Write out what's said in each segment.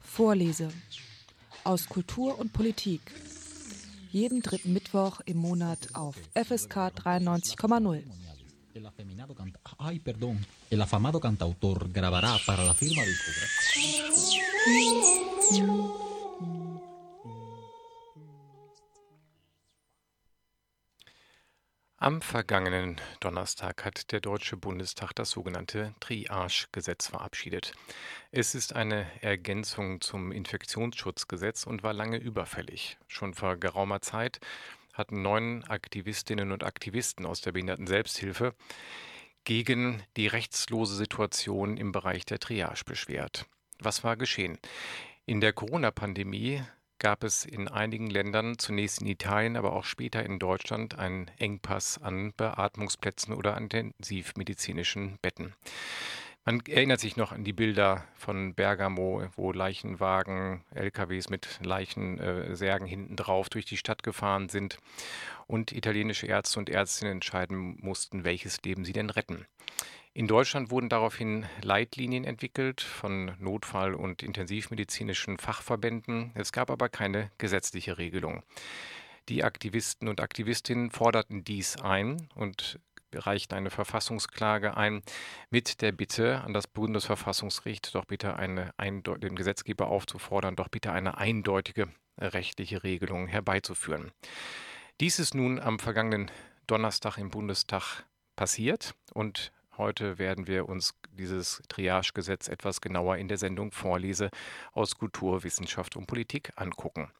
Vorlese aus Kultur und Politik. Jeden dritten Mittwoch im Monat auf FSK 93,0. El afamado cantautor grabará para. Am vergangenen Donnerstag hat der Deutsche Bundestag das sogenannte Triage-Gesetz verabschiedet. Es ist eine Ergänzung zum Infektionsschutzgesetz und war lange überfällig. Schon vor geraumer Zeit hatten neun Aktivistinnen und Aktivisten aus der Behinderten-Selbsthilfe gegen die rechtslose Situation im Bereich der Triage beschwert. Was war geschehen? In der Corona-Pandemie gab es in einigen Ländern, zunächst in Italien, aber auch später in Deutschland, einen Engpass an Beatmungsplätzen oder intensivmedizinischen Betten. Man erinnert sich noch an die Bilder von Bergamo, wo Leichenwagen, LKWs mit Leichensärgen äh, hinten drauf durch die Stadt gefahren sind und italienische Ärzte und Ärztinnen entscheiden mussten, welches Leben sie denn retten. In Deutschland wurden daraufhin Leitlinien entwickelt von Notfall- und intensivmedizinischen Fachverbänden. Es gab aber keine gesetzliche Regelung. Die Aktivisten und Aktivistinnen forderten dies ein und reichten eine Verfassungsklage ein mit der Bitte an das Bundesverfassungsgericht, doch bitte eine den Gesetzgeber aufzufordern, doch bitte eine eindeutige rechtliche Regelung herbeizuführen. Dies ist nun am vergangenen Donnerstag im Bundestag passiert und Heute werden wir uns dieses Triagegesetz etwas genauer in der Sendung Vorlese aus Kultur, Wissenschaft und Politik angucken.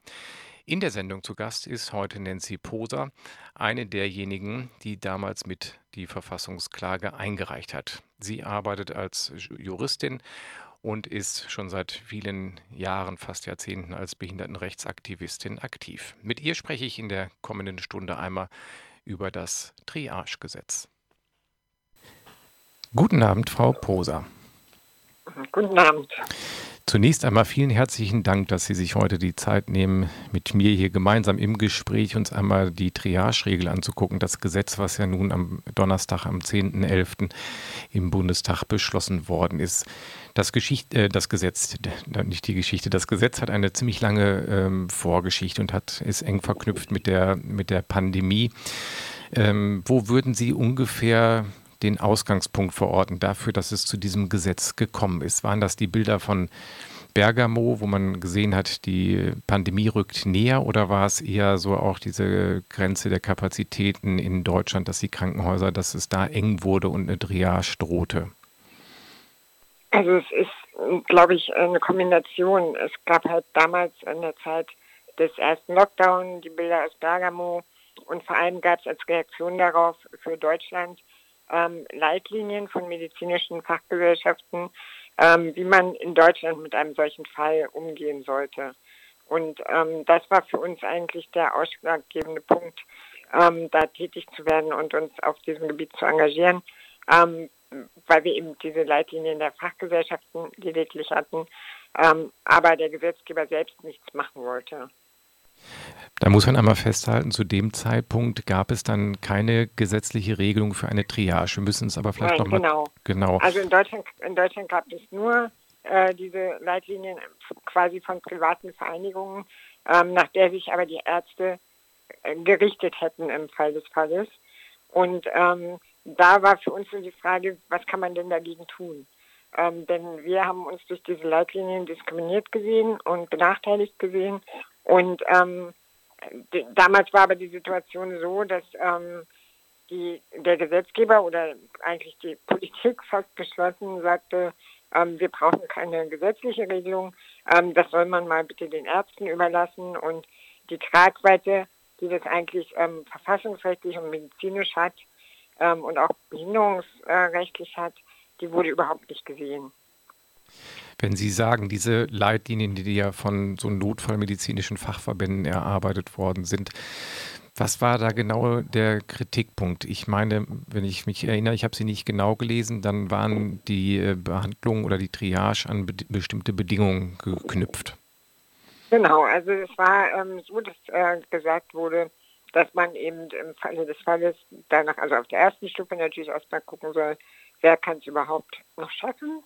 In der Sendung zu Gast ist heute Nancy Poser, eine derjenigen, die damals mit die Verfassungsklage eingereicht hat. Sie arbeitet als Juristin und ist schon seit vielen Jahren, fast Jahrzehnten als Behindertenrechtsaktivistin aktiv. Mit ihr spreche ich in der kommenden Stunde einmal über das Triagegesetz. Guten Abend, Frau Poser. Guten Abend. Zunächst einmal vielen herzlichen Dank, dass Sie sich heute die Zeit nehmen, mit mir hier gemeinsam im Gespräch uns einmal die Triage-Regel anzugucken. Das Gesetz, was ja nun am Donnerstag, am 10.11. im Bundestag beschlossen worden ist. Das, Geschicht, äh, das Gesetz, nicht die Geschichte, das Gesetz hat eine ziemlich lange ähm, Vorgeschichte und hat, ist eng verknüpft mit der, mit der Pandemie. Ähm, wo würden Sie ungefähr den Ausgangspunkt verorten dafür, dass es zu diesem Gesetz gekommen ist? Waren das die Bilder von Bergamo, wo man gesehen hat, die Pandemie rückt näher oder war es eher so auch diese Grenze der Kapazitäten in Deutschland, dass die Krankenhäuser, dass es da eng wurde und eine Triage drohte? Also es ist, glaube ich, eine Kombination. Es gab halt damals in der Zeit des ersten Lockdown die Bilder aus Bergamo und vor allem gab es als Reaktion darauf für Deutschland ähm, Leitlinien von medizinischen Fachgesellschaften, ähm, wie man in Deutschland mit einem solchen Fall umgehen sollte. Und ähm, das war für uns eigentlich der ausschlaggebende Punkt, ähm, da tätig zu werden und uns auf diesem Gebiet zu engagieren, ähm, weil wir eben diese Leitlinien der Fachgesellschaften lediglich hatten, ähm, aber der Gesetzgeber selbst nichts machen wollte. Da muss man einmal festhalten, zu dem Zeitpunkt gab es dann keine gesetzliche Regelung für eine Triage. Wir müssen es aber vielleicht nochmal. Genau. genau. Also in Deutschland, in Deutschland gab es nur äh, diese Leitlinien quasi von privaten Vereinigungen, ähm, nach der sich aber die Ärzte äh, gerichtet hätten im Fall des Falles. Und ähm, da war für uns so die Frage, was kann man denn dagegen tun? Ähm, denn wir haben uns durch diese Leitlinien diskriminiert gesehen und benachteiligt gesehen. Und ähm, damals war aber die Situation so, dass ähm, die, der Gesetzgeber oder eigentlich die Politik fast beschlossen sagte, ähm, wir brauchen keine gesetzliche Regelung, ähm, das soll man mal bitte den Ärzten überlassen und die Tragweite, die das eigentlich ähm, verfassungsrechtlich und medizinisch hat ähm, und auch behinderungsrechtlich hat, die wurde überhaupt nicht gesehen. Wenn Sie sagen, diese Leitlinien, die ja von so notfallmedizinischen Fachverbänden erarbeitet worden sind, was war da genau der Kritikpunkt? Ich meine, wenn ich mich erinnere, ich habe sie nicht genau gelesen, dann waren die äh, Behandlungen oder die Triage an be bestimmte Bedingungen geknüpft. Genau, also es war ähm, so, dass äh, gesagt wurde, dass man eben im Falle des Falles danach, also auf der ersten Stufe natürlich erstmal gucken soll, wer kann es überhaupt noch schaffen.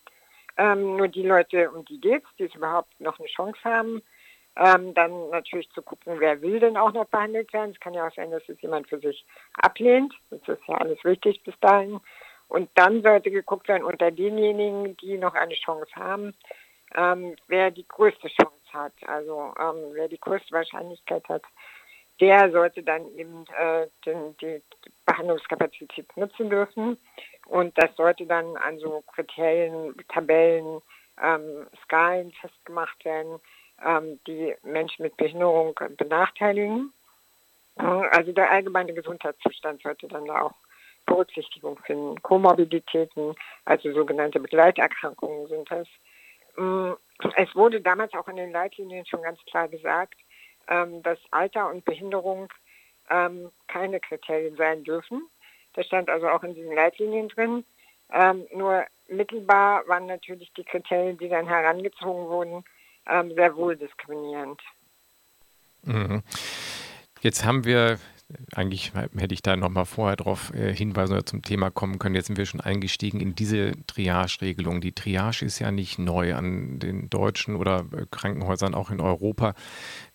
Ähm, nur die Leute, um die geht es, die es überhaupt noch eine Chance haben. Ähm, dann natürlich zu gucken, wer will denn auch noch behandelt werden. Es kann ja auch sein, dass es jemand für sich ablehnt. Das ist ja alles wichtig bis dahin. Und dann sollte geguckt werden unter denjenigen, die noch eine Chance haben, ähm, wer die größte Chance hat. Also ähm, wer die größte Wahrscheinlichkeit hat, der sollte dann eben äh, den, die Behandlungskapazität nutzen dürfen. Und das sollte dann an so Kriterien, Tabellen, ähm, Skalen festgemacht werden, ähm, die Menschen mit Behinderung benachteiligen. Also der allgemeine Gesundheitszustand sollte dann da auch Berücksichtigung finden. Komorbiditäten, also sogenannte Begleiterkrankungen sind das. Mm, es wurde damals auch in den Leitlinien schon ganz klar gesagt, ähm, dass Alter und Behinderung ähm, keine Kriterien sein dürfen. Das stand also auch in diesen Leitlinien drin. Ähm, nur mittelbar waren natürlich die Kriterien, die dann herangezogen wurden, sehr wohl diskriminierend. Mhm. Jetzt haben wir eigentlich hätte ich da nochmal vorher darauf äh, hinweisen oder zum Thema kommen können. Jetzt sind wir schon eingestiegen in diese Triage-Regelung. Die Triage ist ja nicht neu. An den deutschen oder äh, Krankenhäusern auch in Europa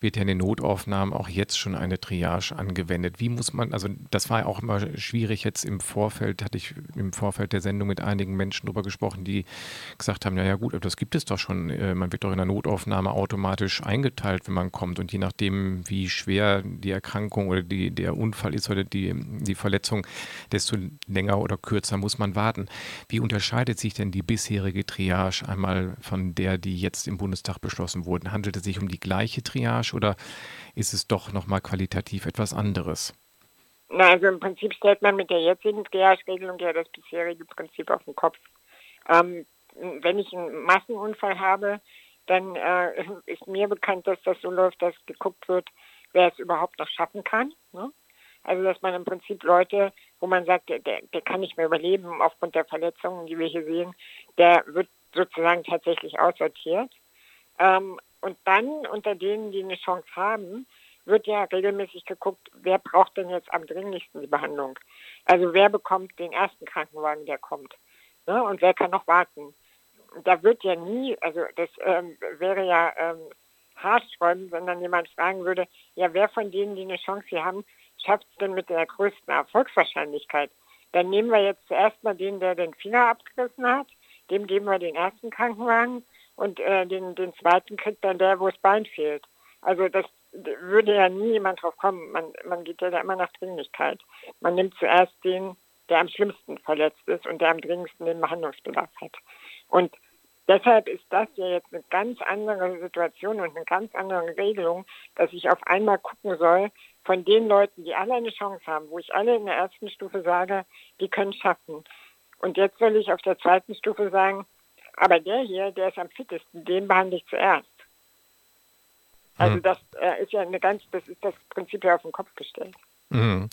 wird ja in den Notaufnahmen auch jetzt schon eine Triage angewendet. Wie muss man, also das war ja auch immer schwierig jetzt im Vorfeld, hatte ich im Vorfeld der Sendung mit einigen Menschen darüber gesprochen, die gesagt haben, naja gut, das gibt es doch schon. Äh, man wird doch in der Notaufnahme automatisch eingeteilt, wenn man kommt. Und je nachdem, wie schwer die Erkrankung oder die, der der Unfall ist oder die, die Verletzung, desto länger oder kürzer muss man warten. Wie unterscheidet sich denn die bisherige Triage einmal von der, die jetzt im Bundestag beschlossen wurde? Handelt es sich um die gleiche Triage oder ist es doch nochmal qualitativ etwas anderes? Na, also im Prinzip stellt man mit der jetzigen Triage-Regelung ja das bisherige Prinzip auf den Kopf. Ähm, wenn ich einen Massenunfall habe, dann äh, ist mir bekannt, dass das so läuft, dass geguckt wird, wer es überhaupt noch schaffen kann. Ne? Also dass man im Prinzip Leute, wo man sagt, der, der kann nicht mehr überleben aufgrund der Verletzungen, die wir hier sehen, der wird sozusagen tatsächlich aussortiert. Ähm, und dann unter denen, die eine Chance haben, wird ja regelmäßig geguckt, wer braucht denn jetzt am dringlichsten die Behandlung. Also wer bekommt den ersten Krankenwagen, der kommt. Ne? Und wer kann noch warten. Da wird ja nie, also das ähm, wäre ja ähm, haarsträubend, wenn dann jemand fragen würde, ja, wer von denen, die eine Chance hier haben, schafft es denn mit der größten Erfolgswahrscheinlichkeit? Dann nehmen wir jetzt zuerst mal den, der den Finger abgerissen hat, dem geben wir den ersten Krankenwagen und äh, den, den zweiten kriegt dann der, wo das Bein fehlt. Also das würde ja nie jemand drauf kommen. Man, man geht ja da immer nach Dringlichkeit. Man nimmt zuerst den, der am schlimmsten verletzt ist und der am dringendsten den Behandlungsbedarf hat. Und Deshalb ist das ja jetzt eine ganz andere Situation und eine ganz andere Regelung, dass ich auf einmal gucken soll, von den Leuten, die alle eine Chance haben, wo ich alle in der ersten Stufe sage, die können schaffen. Und jetzt soll ich auf der zweiten Stufe sagen, aber der hier, der ist am fittesten, den behandle ich zuerst. Also hm. das äh, ist ja eine ganz, das ist das Prinzip ja auf den Kopf gestellt. Mhm.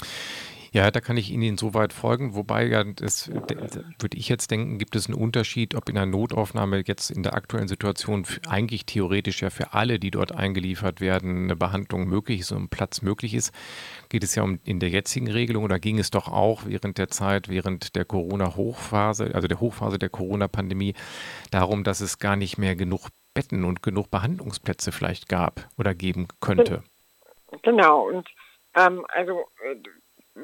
Ja, da kann ich Ihnen insoweit folgen, wobei ja, das würde ich jetzt denken, gibt es einen Unterschied, ob in einer Notaufnahme jetzt in der aktuellen Situation eigentlich theoretisch ja für alle, die dort eingeliefert werden, eine Behandlung möglich ist und ein Platz möglich ist. Geht es ja um in der jetzigen Regelung oder ging es doch auch während der Zeit, während der Corona-Hochphase, also der Hochphase der Corona-Pandemie, darum, dass es gar nicht mehr genug Betten und genug Behandlungsplätze vielleicht gab oder geben könnte. Genau, und ähm, also äh,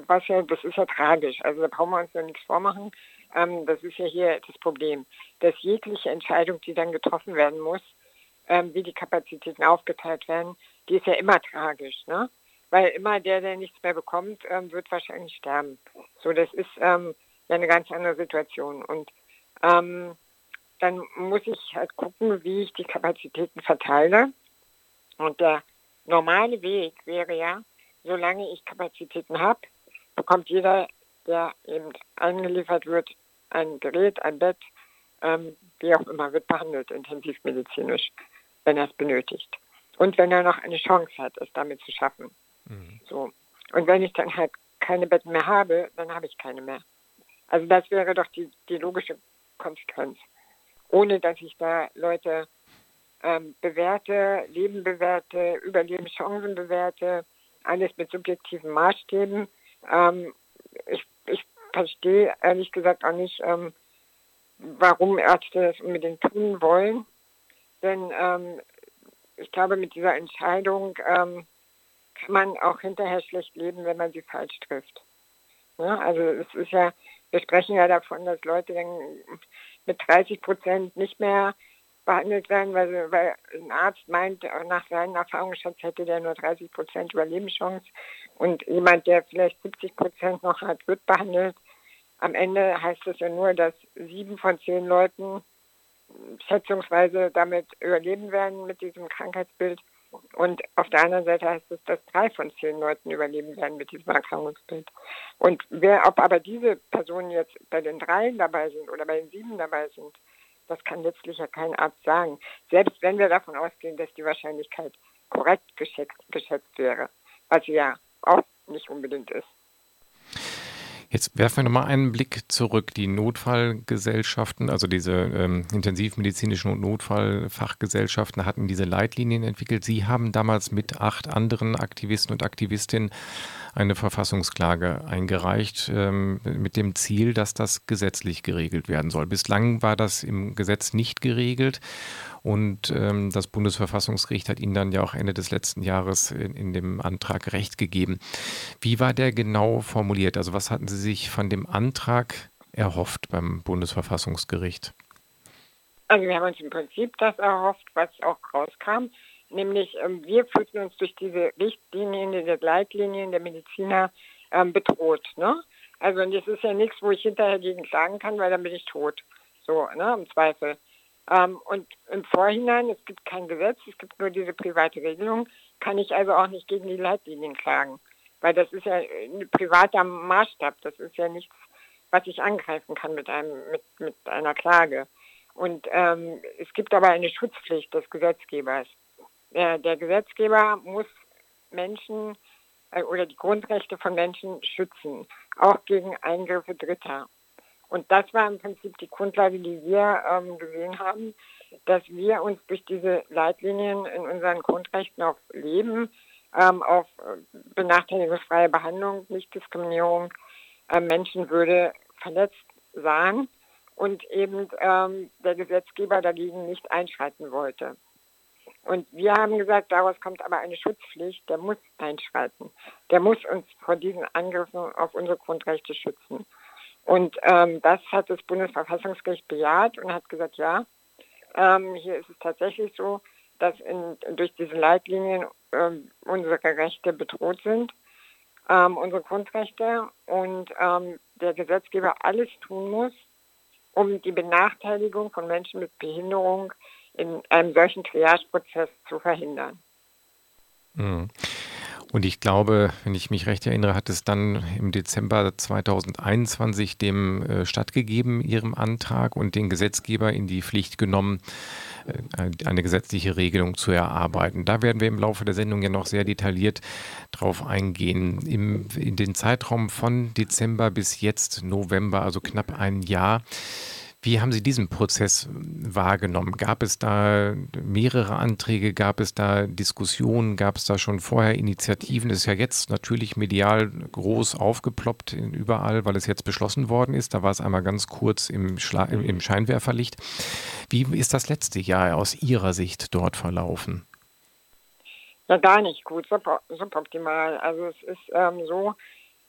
was ja, das ist ja tragisch. Also da brauchen wir uns ja nichts vormachen. Ähm, das ist ja hier das Problem, dass jegliche Entscheidung, die dann getroffen werden muss, ähm, wie die Kapazitäten aufgeteilt werden, die ist ja immer tragisch, ne? Weil immer der, der nichts mehr bekommt, ähm, wird wahrscheinlich sterben. So, das ist ähm, ja eine ganz andere Situation. Und ähm, dann muss ich halt gucken, wie ich die Kapazitäten verteile. Und der normale Weg wäre ja, solange ich Kapazitäten habe, bekommt jeder, der eben eingeliefert wird, ein Gerät, ein Bett, ähm, wie auch immer, wird behandelt intensivmedizinisch, wenn er es benötigt. Und wenn er noch eine Chance hat, es damit zu schaffen. Mhm. So. Und wenn ich dann halt keine Betten mehr habe, dann habe ich keine mehr. Also das wäre doch die, die logische Konsequenz. Ohne dass ich da Leute ähm, bewerte, Leben bewerte, Überlebenschancen bewerte, alles mit subjektiven Maßstäben. Ähm, ich, ich verstehe ehrlich gesagt auch nicht, ähm, warum Ärzte das unbedingt tun wollen. Denn ähm, ich glaube, mit dieser Entscheidung ähm, kann man auch hinterher schlecht leben, wenn man sie falsch trifft. Ja, also es ist ja, wir sprechen ja davon, dass Leute dann mit 30 Prozent nicht mehr behandelt werden, weil, weil ein Arzt meint, nach seinem Erfahrungsschatz hätte der nur 30 Prozent Überlebenschance und jemand, der vielleicht 70 Prozent noch hat, wird behandelt. Am Ende heißt es ja nur, dass sieben von zehn Leuten schätzungsweise damit überleben werden mit diesem Krankheitsbild. Und auf der anderen Seite heißt es, dass drei von zehn Leuten überleben werden mit diesem Erkrankungsbild. Und wer, ob aber diese Personen jetzt bei den dreien dabei sind oder bei den sieben dabei sind, das kann letztlich ja kein Arzt sagen. Selbst wenn wir davon ausgehen, dass die Wahrscheinlichkeit korrekt geschätzt, geschätzt wäre, was ja auch nicht unbedingt ist. Jetzt werfen wir nochmal einen Blick zurück. Die Notfallgesellschaften, also diese ähm, intensivmedizinischen und Notfallfachgesellschaften hatten diese Leitlinien entwickelt. Sie haben damals mit acht anderen Aktivisten und Aktivistinnen eine Verfassungsklage eingereicht ähm, mit dem Ziel, dass das gesetzlich geregelt werden soll. Bislang war das im Gesetz nicht geregelt. Und ähm, das Bundesverfassungsgericht hat Ihnen dann ja auch Ende des letzten Jahres in, in, dem Antrag Recht gegeben. Wie war der genau formuliert? Also was hatten Sie sich von dem Antrag erhofft beim Bundesverfassungsgericht? Also wir haben uns im Prinzip das erhofft, was auch rauskam, nämlich ähm, wir fühlten uns durch diese Richtlinien, diese Leitlinien der Mediziner ähm, bedroht. Ne? Also und das ist ja nichts, wo ich hinterher gegen sagen kann, weil dann bin ich tot. So, ne, im Zweifel. Ähm, und im Vorhinein, es gibt kein Gesetz, es gibt nur diese private Regelung, kann ich also auch nicht gegen die Leitlinien klagen. Weil das ist ja ein privater Maßstab, das ist ja nichts, was ich angreifen kann mit, einem, mit, mit einer Klage. Und ähm, es gibt aber eine Schutzpflicht des Gesetzgebers. Der, der Gesetzgeber muss Menschen äh, oder die Grundrechte von Menschen schützen, auch gegen Eingriffe Dritter. Und das war im Prinzip die Grundlage, die wir ähm, gesehen haben, dass wir uns durch diese Leitlinien in unseren Grundrechten auf Leben, ähm, auf äh, benachteiligungsfreie Behandlung, Nichtdiskriminierung, äh, Menschenwürde verletzt sahen und eben ähm, der Gesetzgeber dagegen nicht einschreiten wollte. Und wir haben gesagt, daraus kommt aber eine Schutzpflicht, der muss einschreiten. Der muss uns vor diesen Angriffen auf unsere Grundrechte schützen. Und ähm, das hat das Bundesverfassungsgericht bejaht und hat gesagt, ja, ähm, hier ist es tatsächlich so, dass in, durch diese Leitlinien ähm, unsere Rechte bedroht sind, ähm, unsere Grundrechte und ähm, der Gesetzgeber alles tun muss, um die Benachteiligung von Menschen mit Behinderung in einem solchen Triageprozess zu verhindern. Mhm. Und ich glaube, wenn ich mich recht erinnere, hat es dann im Dezember 2021 dem äh, stattgegeben, Ihrem Antrag und den Gesetzgeber in die Pflicht genommen, äh, eine gesetzliche Regelung zu erarbeiten. Da werden wir im Laufe der Sendung ja noch sehr detailliert drauf eingehen. Im, in den Zeitraum von Dezember bis jetzt November, also knapp ein Jahr, wie haben Sie diesen Prozess wahrgenommen? Gab es da mehrere Anträge? Gab es da Diskussionen? Gab es da schon vorher Initiativen? Das ist ja jetzt natürlich medial groß aufgeploppt überall, weil es jetzt beschlossen worden ist. Da war es einmal ganz kurz im, Schla im Scheinwerferlicht. Wie ist das letzte Jahr aus Ihrer Sicht dort verlaufen? Ja, gar nicht gut, suboptimal. Also es ist ähm, so,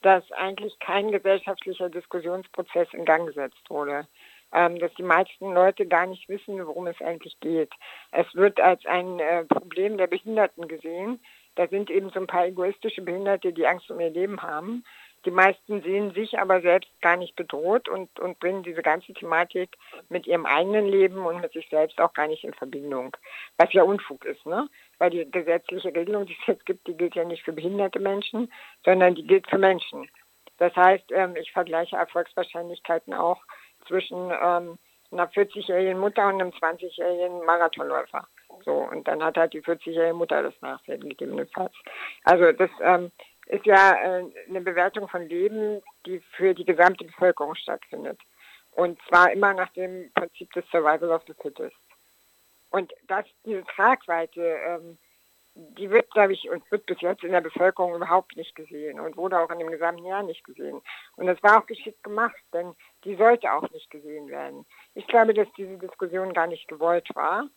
dass eigentlich kein gesellschaftlicher Diskussionsprozess in Gang gesetzt wurde ähm, dass die meisten Leute gar nicht wissen, worum es eigentlich geht. Es wird als ein äh, Problem der Behinderten gesehen. Da sind eben so ein paar egoistische Behinderte, die Angst um ihr Leben haben. Die meisten sehen sich aber selbst gar nicht bedroht und, und bringen diese ganze Thematik mit ihrem eigenen Leben und mit sich selbst auch gar nicht in Verbindung. Was ja Unfug ist, ne? Weil die gesetzliche Regelung, die es jetzt gibt, die gilt ja nicht für behinderte Menschen, sondern die gilt für Menschen. Das heißt, ähm, ich vergleiche Erfolgswahrscheinlichkeiten auch zwischen ähm, einer 40-jährigen Mutter und einem 20-jährigen Marathonläufer. So, und dann hat halt die 40-jährige Mutter das Nachsehen gegebenenfalls. Also das ähm, ist ja äh, eine Bewertung von Leben, die für die gesamte Bevölkerung stattfindet. Und zwar immer nach dem Prinzip des Survival of the Fittest. Und dass diese Tragweite ähm, die wird, glaube ich, und wird bis jetzt in der Bevölkerung überhaupt nicht gesehen und wurde auch in dem gesamten Jahr nicht gesehen. Und das war auch geschickt gemacht, denn die sollte auch nicht gesehen werden. Ich glaube, dass diese Diskussion gar nicht gewollt war.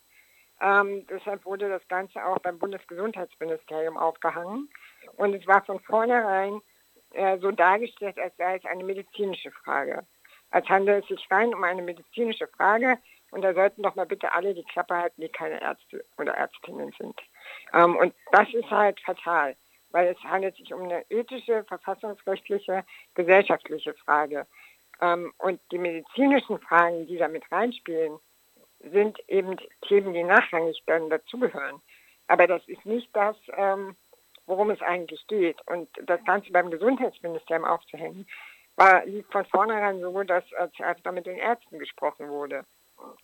Ähm, deshalb wurde das Ganze auch beim Bundesgesundheitsministerium aufgehangen. Und es war von vornherein äh, so dargestellt, als sei es eine medizinische Frage. Als handelt es sich rein um eine medizinische Frage. Und da sollten doch mal bitte alle die Klappe halten, die keine Ärzte oder Ärztinnen sind. Ähm, und das ist halt fatal, weil es handelt sich um eine ethische, verfassungsrechtliche, gesellschaftliche Frage. Ähm, und die medizinischen Fragen, die damit reinspielen, sind eben Themen, die nachrangig dann dazugehören. Aber das ist nicht das, ähm, worum es eigentlich geht. Und das Ganze beim Gesundheitsministerium aufzuhängen, war, lief von vornherein so, dass zuerst mal mit den Ärzten gesprochen wurde.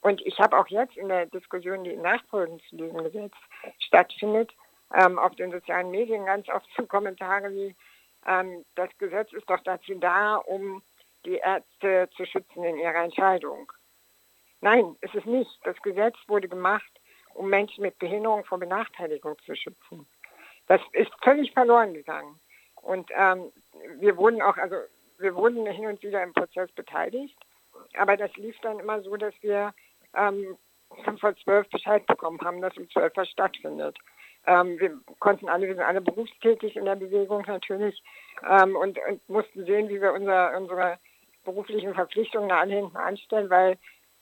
Und ich habe auch jetzt in der Diskussion, die nachfolgend zu diesem Gesetz stattfindet, ähm, auf den sozialen Medien ganz oft zu Kommentare wie, ähm, das Gesetz ist doch dazu da, um die Ärzte zu schützen in ihrer Entscheidung. Nein, ist es nicht. Das Gesetz wurde gemacht, um Menschen mit Behinderung vor Benachteiligung zu schützen. Das ist völlig verloren gegangen. Und ähm, wir wurden auch, also wir wurden hin und wieder im Prozess beteiligt, aber das lief dann immer so, dass wir ähm, vor zwölf Bescheid bekommen haben, dass um zwölf was stattfindet. Ähm, wir konnten alle, wir sind alle berufstätig in der Bewegung natürlich ähm, und, und mussten sehen, wie wir unser, unsere beruflichen Verpflichtungen alle hinten anstellen, weil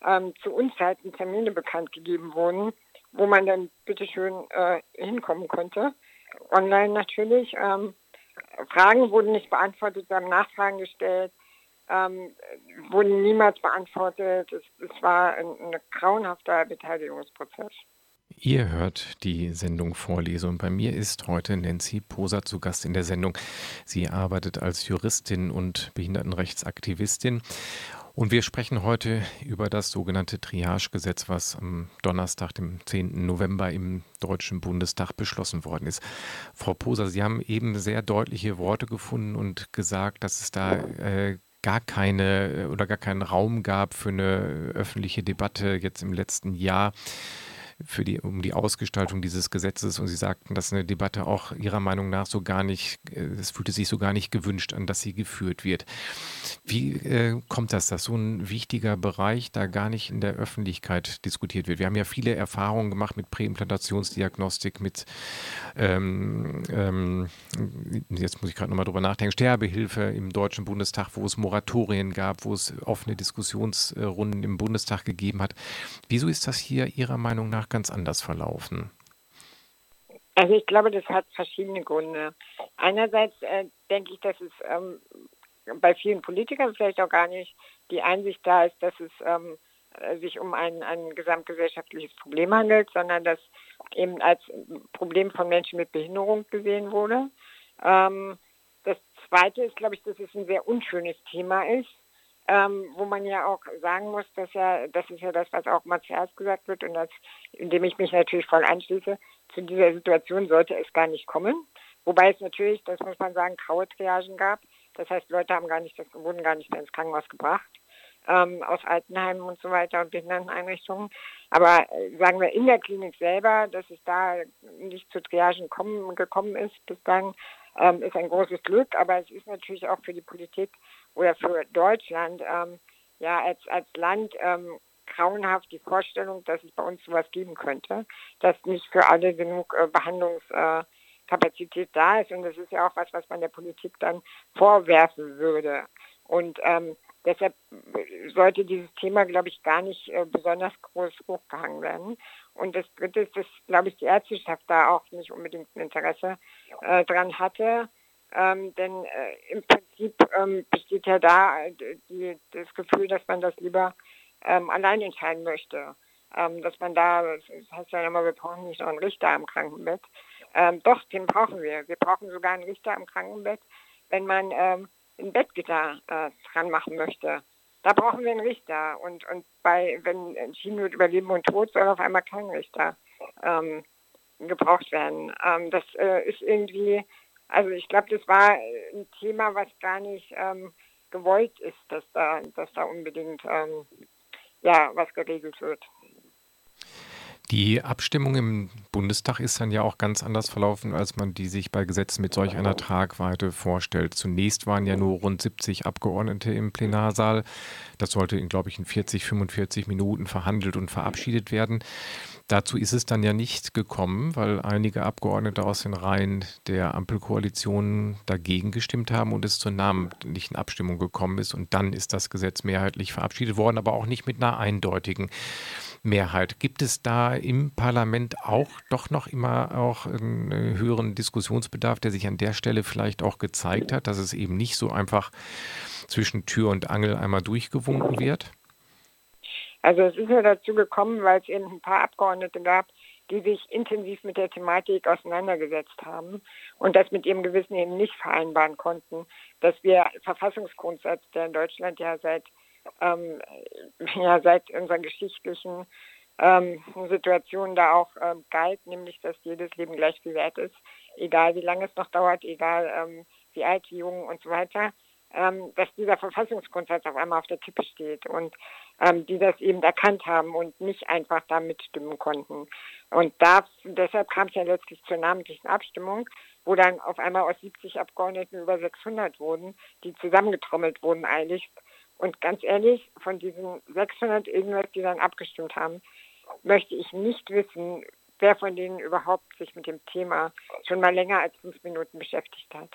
ähm, zu Unzeiten Termine bekannt gegeben wurden, wo man dann bitteschön äh, hinkommen konnte. Online natürlich. Ähm, Fragen wurden nicht beantwortet, wir haben Nachfragen gestellt, ähm, wurden niemals beantwortet. Es, es war ein, ein grauenhafter Beteiligungsprozess. Ihr hört die Sendung Vorlese und bei mir ist heute Nancy Poser zu Gast in der Sendung. Sie arbeitet als Juristin und Behindertenrechtsaktivistin und wir sprechen heute über das sogenannte Triage-Gesetz, was am Donnerstag, dem 10. November im Deutschen Bundestag beschlossen worden ist. Frau Poser, Sie haben eben sehr deutliche Worte gefunden und gesagt, dass es da äh, gar keine oder gar keinen Raum gab für eine öffentliche Debatte jetzt im letzten Jahr für die, um die Ausgestaltung dieses Gesetzes und Sie sagten, dass eine Debatte auch Ihrer Meinung nach so gar nicht, äh, es fühlte sich so gar nicht gewünscht an, dass sie geführt wird. Wie äh, kommt das, dass so ein wichtiger Bereich da gar nicht in der Öffentlichkeit diskutiert wird? Wir haben ja viele Erfahrungen gemacht mit Präimplantationsdiagnostik, mit, ähm, ähm, jetzt muss ich gerade nochmal drüber nachdenken, Sterbehilfe im Deutschen Bundestag, wo es Moratorien gab, wo es offene Diskussionsrunden im Bundestag gegeben hat. Wieso ist das hier Ihrer Meinung nach ganz anders verlaufen? Also ich glaube, das hat verschiedene Gründe. Einerseits äh, denke ich, dass es ähm, bei vielen Politikern vielleicht auch gar nicht die Einsicht da ist, dass es ähm, sich um ein, ein gesamtgesellschaftliches Problem handelt, sondern dass eben als Problem von Menschen mit Behinderung gesehen wurde. Ähm, das Zweite ist, glaube ich, dass es ein sehr unschönes Thema ist, ähm, wo man ja auch sagen muss, dass ja, das ist ja das, was auch mal zuerst gesagt wird und das, indem ich mich natürlich voll anschließe, zu dieser Situation sollte es gar nicht kommen. Wobei es natürlich, das muss man sagen, graue Triagen gab. Das heißt, Leute haben gar nicht, das wurden gar nicht ins Krankenhaus gebracht, ähm, aus Altenheimen und so weiter und Behinderteneinrichtungen. Aber äh, sagen wir in der Klinik selber, dass es da nicht zu Triagen kommen, gekommen ist bislang, ähm, ist ein großes Glück. Aber es ist natürlich auch für die Politik oder für Deutschland ähm, ja als, als Land ähm, grauenhaft die Vorstellung, dass es bei uns sowas geben könnte, dass nicht für alle genug äh, Behandlungskapazität da ist. Und das ist ja auch was, was man der Politik dann vorwerfen würde. Und ähm, deshalb sollte dieses Thema, glaube ich, gar nicht äh, besonders groß hochgehangen werden. Und das Dritte ist, dass, glaube ich, die Ärzteschaft da auch nicht unbedingt ein Interesse äh, dran hatte. Ähm, denn äh, im Prinzip ähm, besteht ja da äh, die, das Gefühl, dass man das lieber ähm, allein entscheiden möchte. Ähm, dass man da, das heißt ja immer, wir brauchen nicht noch einen Richter am Krankenbett. Ähm, doch, den brauchen wir. Wir brauchen sogar einen Richter am Krankenbett, wenn man ähm, ein Bettgitter äh, dran machen möchte. Da brauchen wir einen Richter. Und, und bei, wenn entschieden wird über Leben und Tod, soll auf einmal kein Richter gebraucht werden. Das äh, ist irgendwie also ich glaube, das war ein Thema, was gar nicht ähm, gewollt ist, dass da, dass da unbedingt ähm, ja, was geregelt wird. Die Abstimmung im Bundestag ist dann ja auch ganz anders verlaufen, als man die sich bei Gesetzen mit solch einer Tragweite vorstellt. Zunächst waren ja nur rund 70 Abgeordnete im Plenarsaal. Das sollte, in, glaube ich, in 40, 45 Minuten verhandelt und verabschiedet werden. Dazu ist es dann ja nicht gekommen, weil einige Abgeordnete aus den Reihen der Ampelkoalition dagegen gestimmt haben und es zur namentlichen Abstimmung gekommen ist. Und dann ist das Gesetz mehrheitlich verabschiedet worden, aber auch nicht mit einer eindeutigen Mehrheit. Gibt es da im Parlament auch doch noch immer auch einen höheren Diskussionsbedarf, der sich an der Stelle vielleicht auch gezeigt hat, dass es eben nicht so einfach zwischen Tür und Angel einmal durchgewunken wird? Also es ist ja dazu gekommen, weil es eben ein paar Abgeordnete gab, die sich intensiv mit der Thematik auseinandergesetzt haben und das mit ihrem Gewissen eben nicht vereinbaren konnten, dass wir Verfassungsgrundsatz, der in Deutschland ja seit ähm, ja seit unserer geschichtlichen ähm, Situation da auch ähm, galt, nämlich dass jedes Leben gleich viel wert ist, egal wie lange es noch dauert, egal ähm, wie alt, wie jung und so weiter ähm, dass dieser Verfassungsgrundsatz auf einmal auf der Kippe steht und ähm, die das eben erkannt haben und nicht einfach da mitstimmen konnten. Und da, deshalb kam es ja letztlich zur namentlichen Abstimmung, wo dann auf einmal aus 70 Abgeordneten über 600 wurden, die zusammengetrommelt wurden eiligst. Und ganz ehrlich, von diesen 600 irgendwas, die dann abgestimmt haben, möchte ich nicht wissen, wer von denen überhaupt sich mit dem Thema schon mal länger als fünf Minuten beschäftigt hat.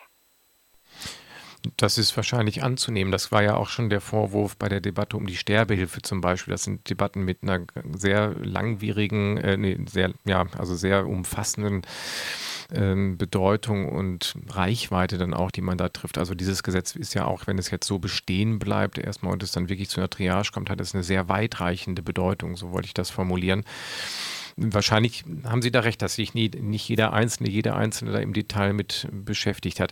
Das ist wahrscheinlich anzunehmen. Das war ja auch schon der Vorwurf bei der Debatte um die Sterbehilfe zum Beispiel. Das sind Debatten mit einer sehr langwierigen, äh, nee, sehr, ja, also sehr umfassenden ähm, Bedeutung und Reichweite dann auch, die man da trifft. Also dieses Gesetz ist ja auch, wenn es jetzt so bestehen bleibt, erstmal und es dann wirklich zu einer Triage kommt, hat es eine sehr weitreichende Bedeutung, so wollte ich das formulieren. Wahrscheinlich haben Sie da recht, dass sich nie, nicht jeder Einzelne, jeder Einzelne da im Detail mit beschäftigt hat.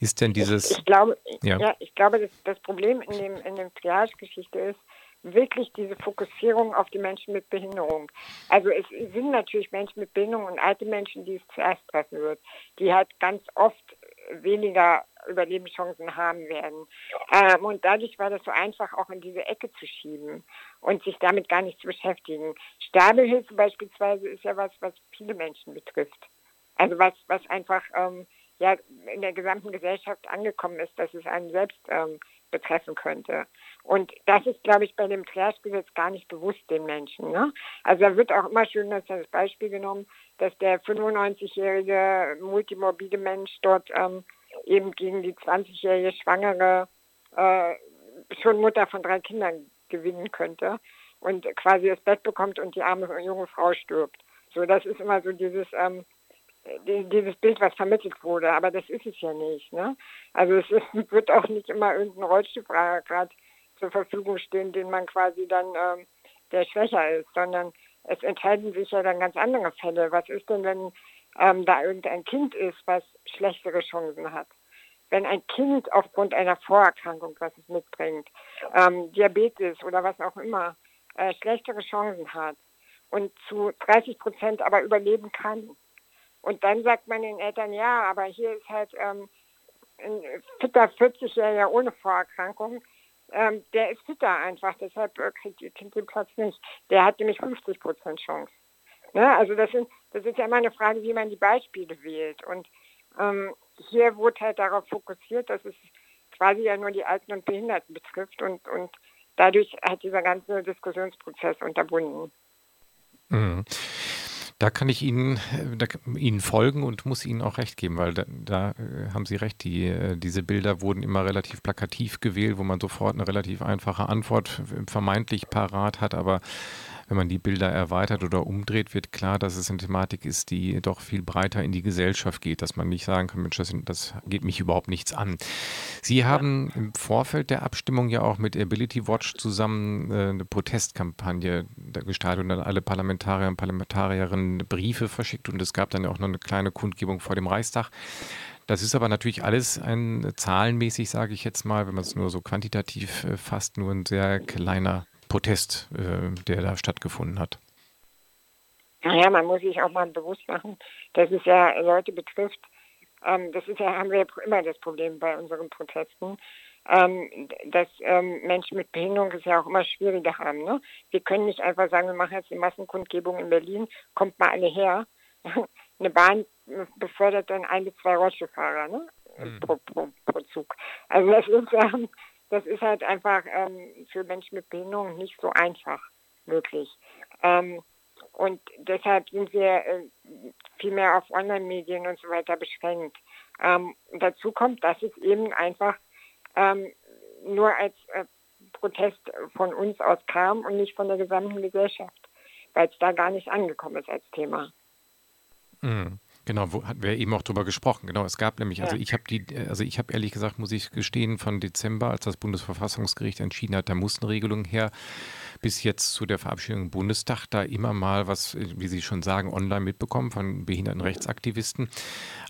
Ist denn dieses. Ich, ich glaube, ja. ja. ich glaube, das, das Problem in dem, in dem Triage-Geschichte ist, wirklich diese Fokussierung auf die Menschen mit Behinderung. Also es sind natürlich Menschen mit Behinderung und alte Menschen, die es zuerst treffen wird, die halt ganz oft weniger Überlebenschancen haben werden. Ähm, und dadurch war das so einfach, auch in diese Ecke zu schieben und sich damit gar nicht zu beschäftigen. Sterbehilfe beispielsweise ist ja was, was viele Menschen betrifft. Also was, was einfach ähm, ja in der gesamten Gesellschaft angekommen ist, dass es einen selbst ähm, betreffen könnte. Und das ist, glaube ich, bei dem Triage-Gesetz gar nicht bewusst den Menschen. Ne? Also da wird auch immer schön das Beispiel genommen, dass der 95-jährige multimorbide Mensch dort ähm, eben gegen die 20-jährige Schwangere äh, schon Mutter von drei Kindern gewinnen könnte und quasi das Bett bekommt und die arme junge Frau stirbt. So, das ist immer so dieses, ähm, dieses Bild, was vermittelt wurde, aber das ist es ja nicht. Ne? Also es wird auch nicht immer irgendein Rollstuhlfahrer gerade zur Verfügung stehen, den man quasi dann, ähm, der schwächer ist, sondern es entscheiden sich ja dann ganz andere Fälle. Was ist denn, wenn ähm, da irgendein Kind ist, was schlechtere Chancen hat? Wenn ein Kind aufgrund einer Vorerkrankung, was es mitbringt, ähm, Diabetes oder was auch immer, äh, schlechtere Chancen hat und zu 30 Prozent aber überleben kann. Und dann sagt man den Eltern, ja, aber hier ist halt ähm, ein fitter 40-Jähriger ohne Vorerkrankung, ähm, der ist fitter einfach, deshalb äh, kriegt ihr Kind den Platz nicht. Der hat nämlich 50 Prozent Chance. Ne? Also das, sind, das ist ja immer eine Frage, wie man die Beispiele wählt. Und ähm, hier wurde halt darauf fokussiert, dass es quasi ja nur die Alten und Behinderten betrifft und, und dadurch hat dieser ganze Diskussionsprozess unterbunden. Mhm. Da kann ich Ihnen, da, Ihnen folgen und muss Ihnen auch recht geben, weil da, da äh, haben Sie recht. Die, äh, diese Bilder wurden immer relativ plakativ gewählt, wo man sofort eine relativ einfache Antwort vermeintlich parat hat, aber wenn man die Bilder erweitert oder umdreht, wird klar, dass es eine Thematik ist, die doch viel breiter in die Gesellschaft geht, dass man nicht sagen kann, Mensch, das, das geht mich überhaupt nichts an. Sie haben im Vorfeld der Abstimmung ja auch mit Ability Watch zusammen äh, eine Protestkampagne gestartet und dann alle Parlamentarier und Parlamentarierinnen Briefe verschickt und es gab dann ja auch noch eine kleine Kundgebung vor dem Reichstag. Das ist aber natürlich alles ein zahlenmäßig, sage ich jetzt mal, wenn man es nur so quantitativ äh, fasst, nur ein sehr kleiner Protest, äh, der da stattgefunden hat. Naja, man muss sich auch mal bewusst machen, dass es ja Leute betrifft. Ähm, das ist ja, haben wir immer das Problem bei unseren Protesten, ähm, dass ähm, Menschen mit Behinderung es ja auch immer schwieriger haben. Ne? Wir können nicht einfach sagen, wir machen jetzt die Massenkundgebung in Berlin, kommt mal alle her. Eine Bahn befördert dann ein bis zwei Rollstuhlfahrer ne? Mhm. Pro, pro, pro, Zug. Also das ist, ähm, das ist halt einfach ähm, für Menschen mit Behinderung nicht so einfach möglich. Ähm, und deshalb sind wir äh, viel mehr auf Online-Medien und so weiter beschränkt. Ähm, dazu kommt, dass es eben einfach ähm, nur als äh, Protest von uns aus kam und nicht von der gesamten Gesellschaft, weil es da gar nicht angekommen ist als Thema. Mhm. Genau, wo hatten wir eben auch drüber gesprochen. Genau, es gab nämlich, also ich habe die, also ich habe ehrlich gesagt, muss ich gestehen, von Dezember, als das Bundesverfassungsgericht entschieden hat, da mussten Regelungen her, bis jetzt zu der Verabschiedung im Bundestag, da immer mal was, wie Sie schon sagen, online mitbekommen von Behindertenrechtsaktivisten.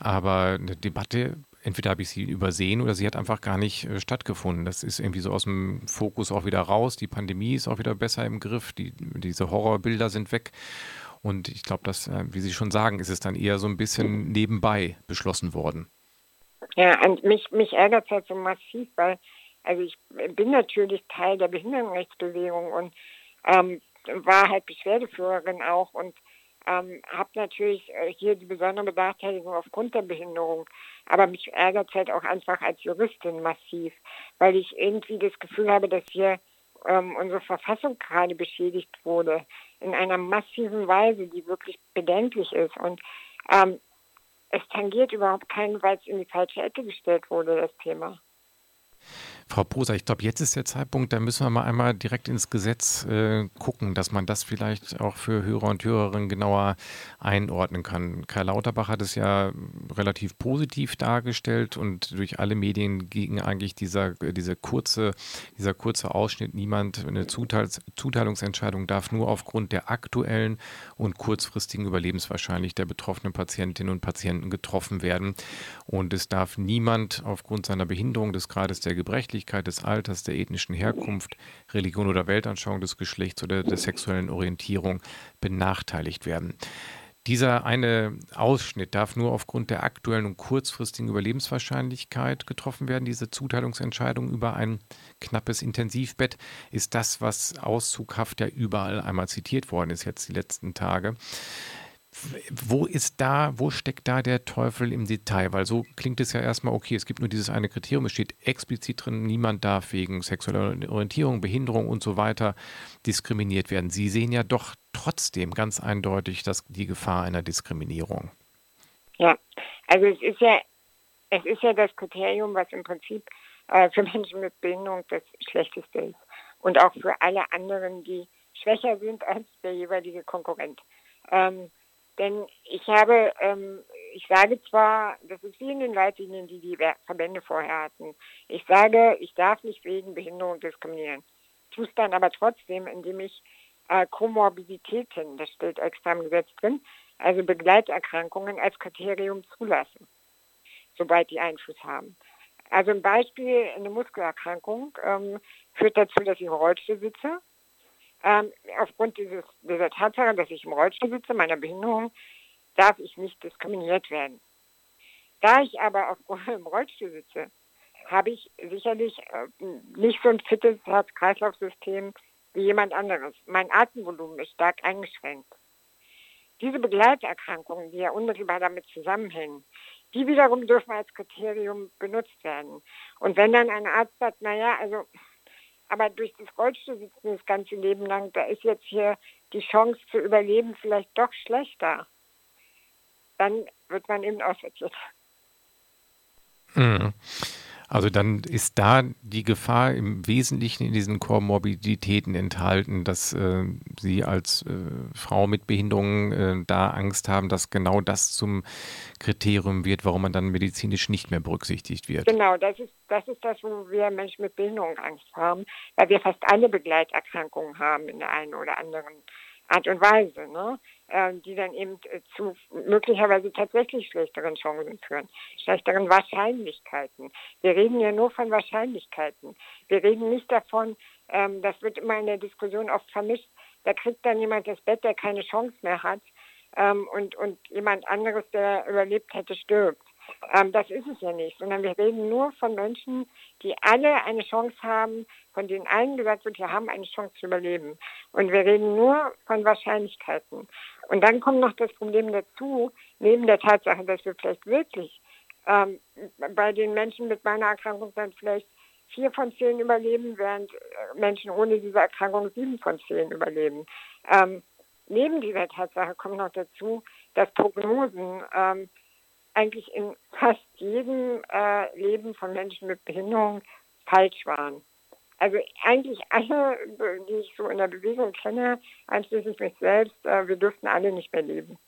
Aber eine Debatte entweder habe ich sie übersehen oder sie hat einfach gar nicht äh, stattgefunden. Das ist irgendwie so aus dem Fokus auch wieder raus. Die Pandemie ist auch wieder besser im Griff. Die, diese Horrorbilder sind weg. Und ich glaube, dass, äh, wie Sie schon sagen, ist es dann eher so ein bisschen nebenbei beschlossen worden. Ja, und mich, mich ärgert es halt so massiv, weil also ich bin natürlich Teil der Behindertenrechtsbewegung und ähm, war halt Beschwerdeführerin auch und ähm, habe natürlich äh, hier die besondere Benachteiligung aufgrund der Behinderung. Aber mich ärgert es halt auch einfach als Juristin massiv, weil ich irgendwie das Gefühl habe, dass hier ähm, unsere Verfassung gerade beschädigt wurde in einer massiven Weise, die wirklich bedenklich ist. Und ähm, es tangiert überhaupt keinen, weil es in die falsche Ecke gestellt wurde, das Thema. Frau Poser, ich glaube, jetzt ist der Zeitpunkt, da müssen wir mal einmal direkt ins Gesetz äh, gucken, dass man das vielleicht auch für Hörer und Hörerinnen genauer einordnen kann. Karl Lauterbach hat es ja relativ positiv dargestellt und durch alle Medien ging eigentlich dieser, diese kurze, dieser kurze Ausschnitt, niemand, eine Zuteils Zuteilungsentscheidung darf nur aufgrund der aktuellen und kurzfristigen Überlebenswahrscheinlichkeit der betroffenen Patientinnen und Patienten getroffen werden. Und es darf niemand aufgrund seiner Behinderung des Grades der Gebrechlichkeit Geschlechtlichkeit, des Alters, der ethnischen Herkunft, Religion oder Weltanschauung des Geschlechts oder der sexuellen Orientierung benachteiligt werden. Dieser eine Ausschnitt darf nur aufgrund der aktuellen und kurzfristigen Überlebenswahrscheinlichkeit getroffen werden. Diese Zuteilungsentscheidung über ein knappes Intensivbett ist das, was auszughaft ja überall einmal zitiert worden ist, jetzt die letzten Tage wo ist da, wo steckt da der Teufel im Detail? Weil so klingt es ja erstmal, okay, es gibt nur dieses eine Kriterium, es steht explizit drin, niemand darf wegen sexueller Orientierung, Behinderung und so weiter diskriminiert werden. Sie sehen ja doch trotzdem ganz eindeutig dass die Gefahr einer Diskriminierung. Ja, also es ist ja, es ist ja das Kriterium, was im Prinzip äh, für Menschen mit Behinderung das Schlechteste ist. Und auch für alle anderen, die schwächer sind als der jeweilige Konkurrent. Ähm, denn ich habe, ähm, ich sage zwar, das ist wie in den Leitlinien, die die Verbände vorher hatten. Ich sage, ich darf nicht wegen Behinderung diskriminieren. Tue es dann aber trotzdem, indem ich äh, Komorbiditäten, das steht extra im Gesetz drin, also Begleiterkrankungen als Kriterium zulassen, sobald die Einfluss haben. Also ein Beispiel, eine Muskelerkrankung ähm, führt dazu, dass ich Rollstuhl sitze ähm, aufgrund dieses, dieser Tatsache, dass ich im Rollstuhl sitze, meiner Behinderung, darf ich nicht diskriminiert werden. Da ich aber aufgrund im Rollstuhl sitze, habe ich sicherlich äh, nicht so ein fittes Herz-Kreislauf-System wie jemand anderes. Mein Atemvolumen ist stark eingeschränkt. Diese Begleiterkrankungen, die ja unmittelbar damit zusammenhängen, die wiederum dürfen als Kriterium benutzt werden. Und wenn dann ein Arzt sagt, naja, also aber durch das Rollstuhlsitzen das ganze Leben lang, da ist jetzt hier die Chance zu überleben vielleicht doch schlechter. Dann wird man eben aussortiert. Mhm. Also dann ist da die Gefahr im Wesentlichen in diesen Komorbiditäten enthalten, dass äh, Sie als äh, Frau mit Behinderungen äh, da Angst haben, dass genau das zum Kriterium wird, warum man dann medizinisch nicht mehr berücksichtigt wird. Genau, das ist das, ist das wo wir Menschen mit Behinderung Angst haben, weil wir fast alle Begleiterkrankungen haben in der einen oder anderen Art und Weise, ne? Äh, die dann eben äh, zu möglicherweise tatsächlich schlechteren Chancen führen, schlechteren Wahrscheinlichkeiten. Wir reden ja nur von Wahrscheinlichkeiten. Wir reden nicht davon, ähm, das wird immer in der Diskussion oft vermischt, da kriegt dann jemand das Bett, der keine Chance mehr hat ähm, und, und jemand anderes, der überlebt hätte, stirbt. Ähm, das ist es ja nicht, sondern wir reden nur von Menschen, die alle eine Chance haben, von denen allen gesagt wird, wir haben eine Chance zu überleben. Und wir reden nur von Wahrscheinlichkeiten. Und dann kommt noch das Problem dazu, neben der Tatsache, dass wir vielleicht wirklich ähm, bei den Menschen mit meiner Erkrankung dann vielleicht vier von zehn überleben, während äh, Menschen ohne diese Erkrankung sieben von zehn überleben. Ähm, neben dieser Tatsache kommt noch dazu, dass Prognosen ähm, eigentlich in fast jedem äh, Leben von Menschen mit Behinderung falsch waren. Also eigentlich alle, die ich so in der Bewegung kenne, einschließlich mich selbst, äh, wir dürften alle nicht mehr leben.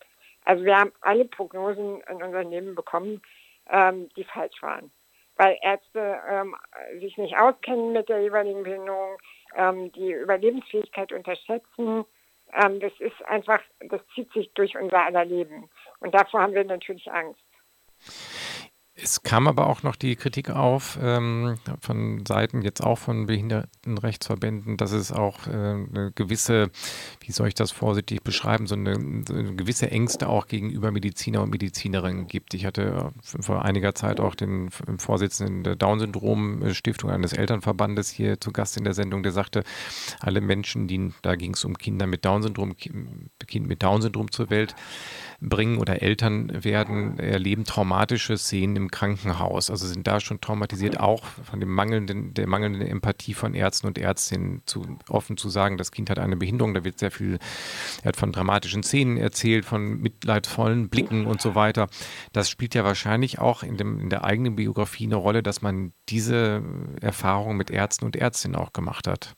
Also wir haben alle Prognosen in unserem Leben bekommen, ähm, die falsch waren. Weil Ärzte ähm, sich nicht auskennen mit der jeweiligen Behinderung, ähm, die Überlebensfähigkeit unterschätzen. Das ist einfach, das zieht sich durch unser aller Leben. Und davor haben wir natürlich Angst. Es kam aber auch noch die Kritik auf ähm, von Seiten jetzt auch von Behindertenrechtsverbänden, dass es auch äh, eine gewisse, wie soll ich das vorsichtig beschreiben, so eine, so eine, gewisse Ängste auch gegenüber Mediziner und Medizinerinnen gibt. Ich hatte vor einiger Zeit auch den Vorsitzenden der Down-Syndrom-Stiftung eines Elternverbandes hier zu Gast in der Sendung, der sagte, alle Menschen, die, da ging es um Kinder mit Down-Syndrom, Kind mit Down-Syndrom zur Welt, bringen oder Eltern werden, erleben traumatische Szenen im Krankenhaus. Also sind da schon traumatisiert, auch von dem mangelnden, der mangelnden Empathie von Ärzten und Ärztinnen zu, offen zu sagen, das Kind hat eine Behinderung, da wird sehr viel, er hat von dramatischen Szenen erzählt, von mitleidvollen Blicken und so weiter. Das spielt ja wahrscheinlich auch in, dem, in der eigenen Biografie eine Rolle, dass man diese Erfahrung mit Ärzten und Ärztinnen auch gemacht hat.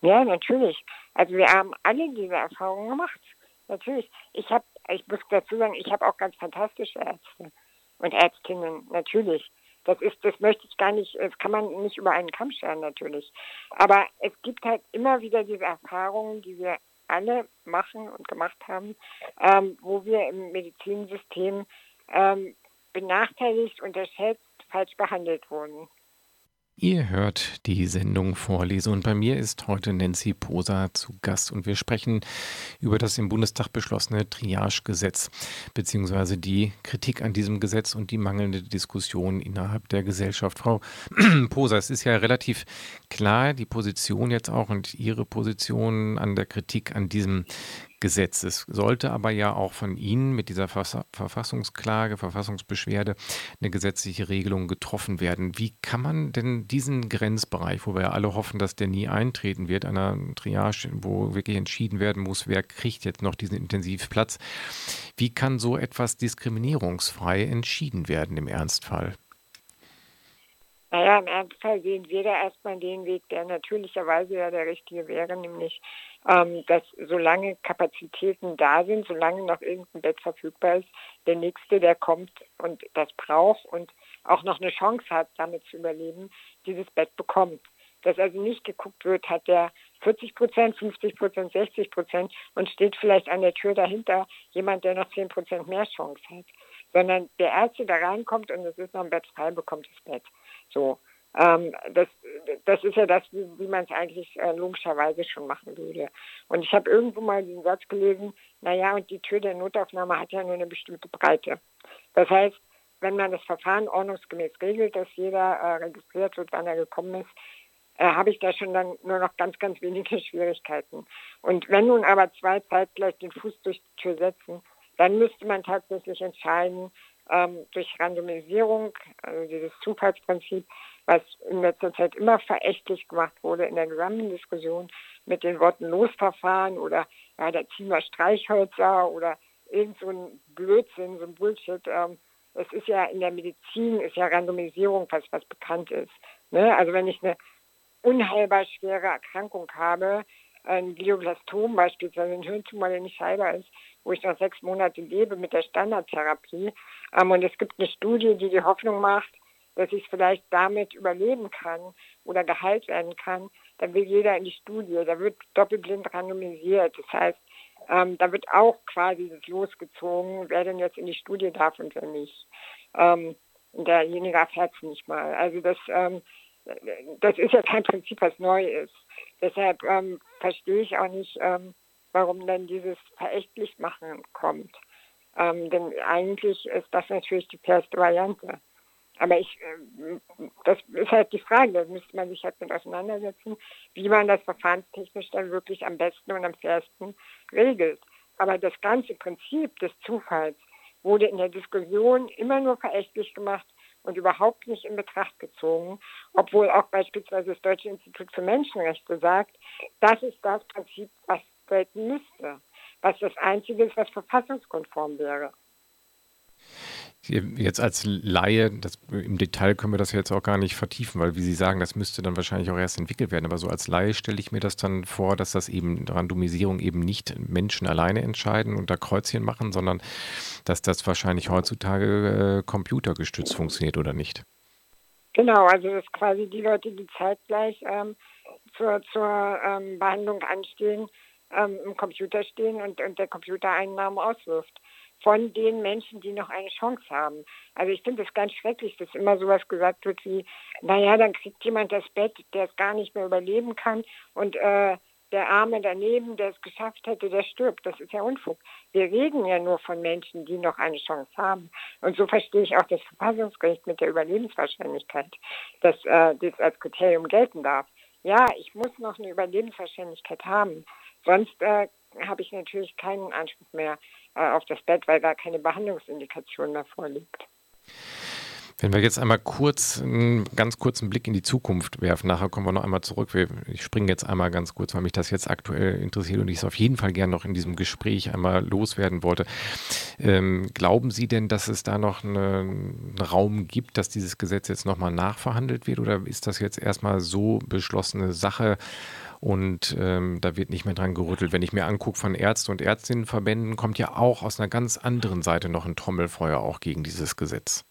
Ja, natürlich. Also wir haben alle diese Erfahrungen gemacht. Natürlich. Ich habe ich muss dazu sagen, ich habe auch ganz fantastische Ärzte und Ärztinnen, natürlich. Das ist, das möchte ich gar nicht, das kann man nicht über einen Kamm scheren, natürlich. Aber es gibt halt immer wieder diese Erfahrungen, die wir alle machen und gemacht haben, ähm, wo wir im Medizinsystem ähm, benachteiligt, unterschätzt, falsch behandelt wurden. Ihr hört die Sendung Vorlese und bei mir ist heute Nancy Poser zu Gast und wir sprechen über das im Bundestag beschlossene Triage-Gesetz beziehungsweise die Kritik an diesem Gesetz und die mangelnde Diskussion innerhalb der Gesellschaft. Frau Poser, es ist ja relativ klar, die Position jetzt auch und Ihre Position an der Kritik an diesem Gesetz. Es sollte aber ja auch von Ihnen mit dieser Verfassungsklage, Verfassungsbeschwerde eine gesetzliche Regelung getroffen werden. Wie kann man denn diesen Grenzbereich, wo wir ja alle hoffen, dass der nie eintreten wird, einer Triage, wo wirklich entschieden werden muss, wer kriegt jetzt noch diesen Intensivplatz, wie kann so etwas diskriminierungsfrei entschieden werden im Ernstfall? Naja, im Ernstfall sehen wir da erstmal den Weg, der natürlicherweise ja der richtige wäre, nämlich ähm, dass solange Kapazitäten da sind, solange noch irgendein Bett verfügbar ist, der Nächste, der kommt und das braucht und auch noch eine Chance hat, damit zu überleben, dieses Bett bekommt. Dass also nicht geguckt wird, hat der 40 Prozent, 50 Prozent, 60 Prozent und steht vielleicht an der Tür dahinter jemand, der noch 10 Prozent mehr Chance hat. Sondern der Ärzte, der reinkommt und es ist noch ein Bett frei, bekommt das Bett. So. Ähm, das, das ist ja das, wie, wie man es eigentlich äh, logischerweise schon machen würde. Und ich habe irgendwo mal den Satz gelesen, naja, und die Tür der Notaufnahme hat ja nur eine bestimmte Breite. Das heißt, wenn man das Verfahren ordnungsgemäß regelt, dass jeder äh, registriert wird, wann er gekommen ist, äh, habe ich da schon dann nur noch ganz, ganz wenige Schwierigkeiten. Und wenn nun aber zwei zeitgleich den Fuß durch die Tür setzen, dann müsste man tatsächlich entscheiden, ähm, durch Randomisierung, also dieses Zufallsprinzip, was in letzter Zeit immer verächtlich gemacht wurde in der gesamten Diskussion mit den Worten Losverfahren oder ja, ziehen wir Streichhölzer oder irgend so ein Blödsinn, so ein Bullshit. Ähm, es ist ja in der Medizin, ist ja Randomisierung was, was bekannt ist. Ne? Also wenn ich eine unheilbar schwere Erkrankung habe, ein Glioblastom beispielsweise, ein Hirntumor, der nicht heilbar ist, wo ich noch sechs Monate lebe mit der Standardtherapie. Ähm, und es gibt eine Studie, die die Hoffnung macht, dass ich es vielleicht damit überleben kann oder geheilt werden kann, dann will jeder in die Studie. Da wird doppelblind randomisiert. Das heißt, ähm, da wird auch quasi das losgezogen, wer denn jetzt in die Studie darf und wer nicht. Ähm, derjenige erfährt es nicht mal. Also das, ähm, das ist ja kein Prinzip, was neu ist. Deshalb ähm, verstehe ich auch nicht, ähm, warum dann dieses Verächtlichmachen kommt. Ähm, denn eigentlich ist das natürlich die fairste Variante. Aber ich, äh, das ist halt die Frage, da müsste man sich halt mit auseinandersetzen, wie man das verfahrenstechnisch dann wirklich am besten und am fairsten regelt. Aber das ganze Prinzip des Zufalls wurde in der Diskussion immer nur verächtlich gemacht und überhaupt nicht in Betracht gezogen, obwohl auch beispielsweise das Deutsche Institut für Menschenrechte sagt, das ist das Prinzip, was gelten müsste, was das Einzige ist, was verfassungskonform wäre. Jetzt als Laie, das, im Detail können wir das jetzt auch gar nicht vertiefen, weil wie Sie sagen, das müsste dann wahrscheinlich auch erst entwickelt werden. Aber so als Laie stelle ich mir das dann vor, dass das eben Randomisierung eben nicht Menschen alleine entscheiden und da Kreuzchen machen, sondern dass das wahrscheinlich heutzutage äh, computergestützt funktioniert oder nicht. Genau, also dass quasi die Leute, die zeitgleich ähm, zur, zur ähm, Behandlung anstehen, ähm, im Computer stehen und, und der Computer einen Namen auswirft von den Menschen, die noch eine Chance haben. Also ich finde es ganz schrecklich, dass immer sowas gesagt wird wie, naja, dann kriegt jemand das Bett, der es gar nicht mehr überleben kann und äh, der Arme daneben, der es geschafft hätte, der stirbt. Das ist ja Unfug. Wir reden ja nur von Menschen, die noch eine Chance haben. Und so verstehe ich auch das Verfassungsgericht mit der Überlebenswahrscheinlichkeit, dass äh, das als Kriterium gelten darf. Ja, ich muss noch eine Überlebenswahrscheinlichkeit haben. Sonst äh, habe ich natürlich keinen Anspruch mehr äh, auf das Bett, weil gar keine Behandlungsindikation mehr vorliegt. Wenn wir jetzt einmal kurz einen ganz kurzen Blick in die Zukunft werfen, nachher kommen wir noch einmal zurück. Ich springe jetzt einmal ganz kurz, weil mich das jetzt aktuell interessiert und ich es auf jeden Fall gerne noch in diesem Gespräch einmal loswerden wollte. Ähm, glauben Sie denn, dass es da noch eine, einen Raum gibt, dass dieses Gesetz jetzt nochmal nachverhandelt wird oder ist das jetzt erstmal so beschlossene Sache? Und ähm, da wird nicht mehr dran gerüttelt. Wenn ich mir angucke von Ärzte und Ärztinnenverbänden, kommt ja auch aus einer ganz anderen Seite noch ein Trommelfeuer auch gegen dieses Gesetz.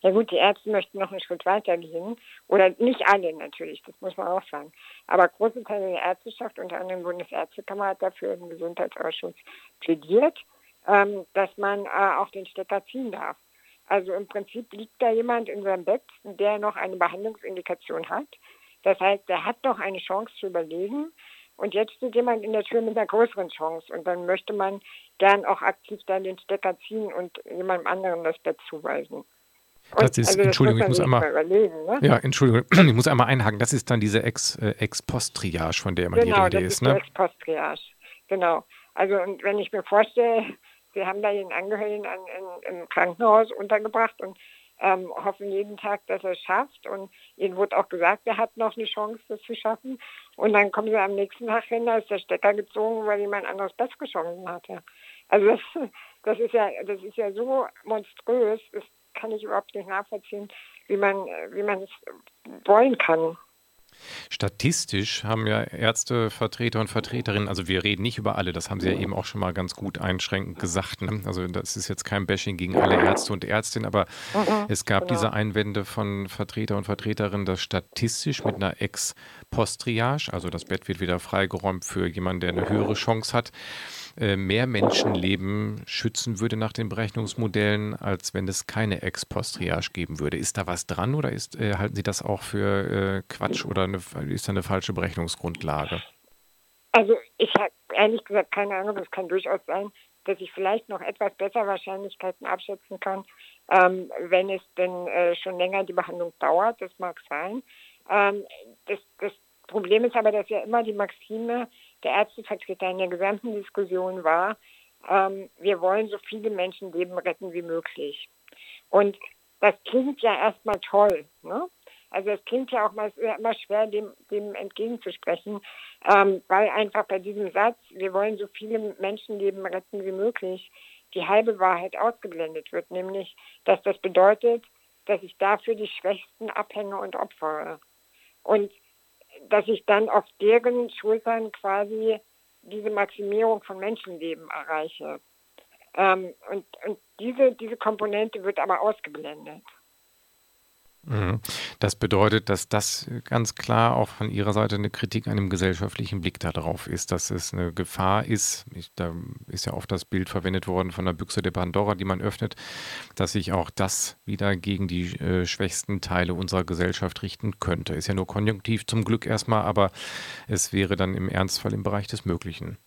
Ja gut, die Ärzte möchten noch einen Schritt weiter gehen. Oder nicht alle natürlich, das muss man auch sagen. Aber große Teile der Ärzteschaft, unter anderem Bundesärztekammer, hat dafür im Gesundheitsausschuss plädiert, ähm, dass man äh, auch den Stecker ziehen darf. Also im Prinzip liegt da jemand in seinem Bett, der noch eine Behandlungsindikation hat. Das heißt, der hat noch eine Chance zu überleben. Und jetzt steht jemand in der Tür mit einer größeren Chance. Und dann möchte man gern auch aktiv dann den Stecker ziehen und jemandem anderen das Bett zuweisen. Das ist, also Entschuldigung, ich muss einmal, ne? ja, Entschuldigung, ich muss einmal einhaken. Das ist dann diese Ex-Post-Triage, äh, Ex von der immer genau, die Rede ist. Das ist ne? Ex-Post-Triage. Genau. Also und wenn ich mir vorstelle, Sie haben da den Angehörigen an, in, im Krankenhaus untergebracht und ähm, hoffen jeden Tag, dass er es schafft. Und ihnen wurde auch gesagt, er hat noch eine Chance, das zu schaffen. Und dann kommen sie am nächsten Tag hin, da ist der Stecker gezogen, weil jemand anderes Bett geschossen hatte. Also das, das ist ja, das ist ja so monströs, das kann ich überhaupt nicht nachvollziehen, wie man, wie man es wollen kann. Statistisch haben ja Ärztevertreter und Vertreterinnen, also wir reden nicht über alle, das haben Sie ja eben auch schon mal ganz gut einschränkend gesagt. Ne? Also das ist jetzt kein Bashing gegen alle Ärzte und Ärztinnen, aber mhm, es gab genau. diese Einwände von Vertreter und Vertreterinnen, dass statistisch mit einer Ex-Post-Triage, also das Bett wird wieder freigeräumt für jemanden, der eine höhere Chance hat, äh, mehr Menschenleben schützen würde nach den Berechnungsmodellen, als wenn es keine Ex-Post-Triage geben würde. Ist da was dran oder ist, äh, halten Sie das auch für äh, Quatsch oder eine, ist eine falsche Berechnungsgrundlage? Also ich habe ehrlich gesagt keine Ahnung. Es kann durchaus sein, dass ich vielleicht noch etwas besser Wahrscheinlichkeiten abschätzen kann, ähm, wenn es denn äh, schon länger die Behandlung dauert. Das mag sein. Ähm, das, das Problem ist aber, dass ja immer die Maxime der Ärztevertreter in der gesamten Diskussion war, ähm, wir wollen so viele Menschenleben retten wie möglich. Und das klingt ja erstmal toll. Ne? Also es klingt ja auch mal, immer schwer, dem, dem entgegenzusprechen, ähm, weil einfach bei diesem Satz, wir wollen so viele Menschenleben retten wie möglich, die halbe Wahrheit ausgeblendet wird, nämlich, dass das bedeutet, dass ich dafür die Schwächsten abhänge und opfere. Und dass ich dann auf deren Schultern quasi diese Maximierung von Menschenleben erreiche. Ähm, und und diese, diese Komponente wird aber ausgeblendet. Mhm. Das bedeutet, dass das ganz klar auch von Ihrer Seite eine Kritik an dem gesellschaftlichen Blick darauf ist, dass es eine Gefahr ist. Ich, da ist ja oft das Bild verwendet worden von der Büchse der Pandora, die man öffnet, dass sich auch das wieder gegen die äh, schwächsten Teile unserer Gesellschaft richten könnte. Ist ja nur konjunktiv zum Glück erstmal, aber es wäre dann im Ernstfall im Bereich des Möglichen.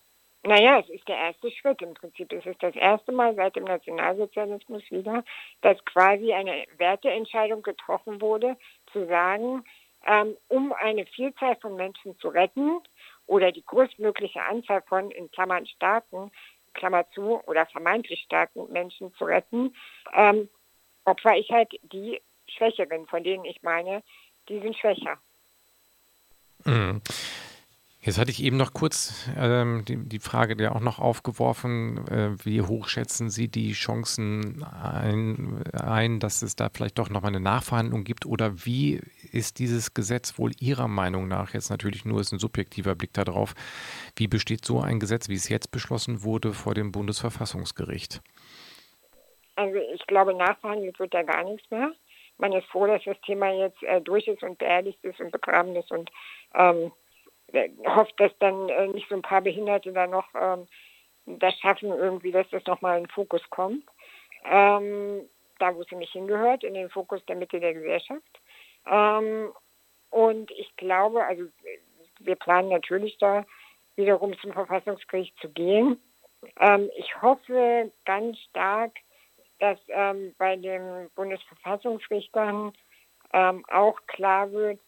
Naja, es ist der erste Schritt im Prinzip. Es ist das erste Mal seit dem Nationalsozialismus wieder, dass quasi eine Werteentscheidung getroffen wurde, zu sagen, ähm, um eine Vielzahl von Menschen zu retten oder die größtmögliche Anzahl von, in Klammern starken, Klammer zu, oder vermeintlich starken Menschen zu retten, ähm, opfer ich halt die Schwächeren, von denen ich meine, die sind schwächer. Mhm. Jetzt hatte ich eben noch kurz ähm, die, die, Frage der auch noch aufgeworfen, äh, wie hoch schätzen Sie die Chancen ein, ein, dass es da vielleicht doch nochmal eine Nachverhandlung gibt oder wie ist dieses Gesetz wohl Ihrer Meinung nach, jetzt natürlich nur ist ein subjektiver Blick darauf, wie besteht so ein Gesetz, wie es jetzt beschlossen wurde, vor dem Bundesverfassungsgericht? Also ich glaube, nachverhandelt wird da gar nichts mehr. Man ist froh, dass das Thema jetzt äh, durch ist und beerdigt ist und begraben ist und ähm, äh, hofft, dass dann äh, nicht so ein paar Behinderte da noch ähm, das schaffen, irgendwie, dass das nochmal in den Fokus kommt. Ähm, da, wo es nämlich hingehört, in den Fokus der Mitte der Gesellschaft. Ähm, und ich glaube, also wir planen natürlich da wiederum zum Verfassungsgericht zu gehen. Ähm, ich hoffe ganz stark, dass ähm, bei den Bundesverfassungsrichtern ähm, auch klar wird,